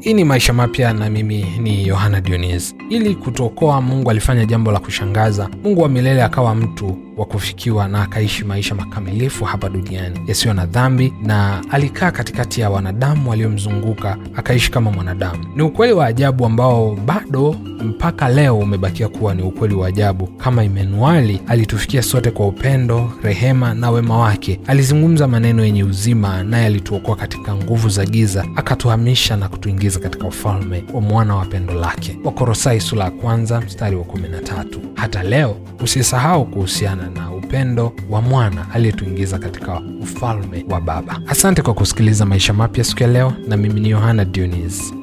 Hii ni Maisha Mapya na mimi ni Yohana Dionis. Ili kutuokoa, Mungu alifanya jambo la kushangaza. Mungu wa milele akawa mtu wa kufikiwa na akaishi maisha makamilifu hapa duniani yasiyo na dhambi, na alikaa katikati ya wanadamu waliomzunguka akaishi kama mwanadamu. Ni ukweli wa ajabu ambao bado mpaka leo umebakia kuwa ni ukweli wa ajabu. Kama Imenuali alitufikia sote kwa upendo, rehema na wema wake. Alizungumza maneno yenye uzima, naye alituokoa katika nguvu za giza, akatuhamisha na kutuingiza katika ufalme wa mwana wa pendo lake. Wakorosai sura ya kwanza mstari wa 13. Hata leo usisahau kuhusiana na upendo wa mwana aliyetuingiza katika ufalme wa Baba. Asante kwa kusikiliza Maisha Mapya siku ya leo, na mimi ni Yohana Dionis.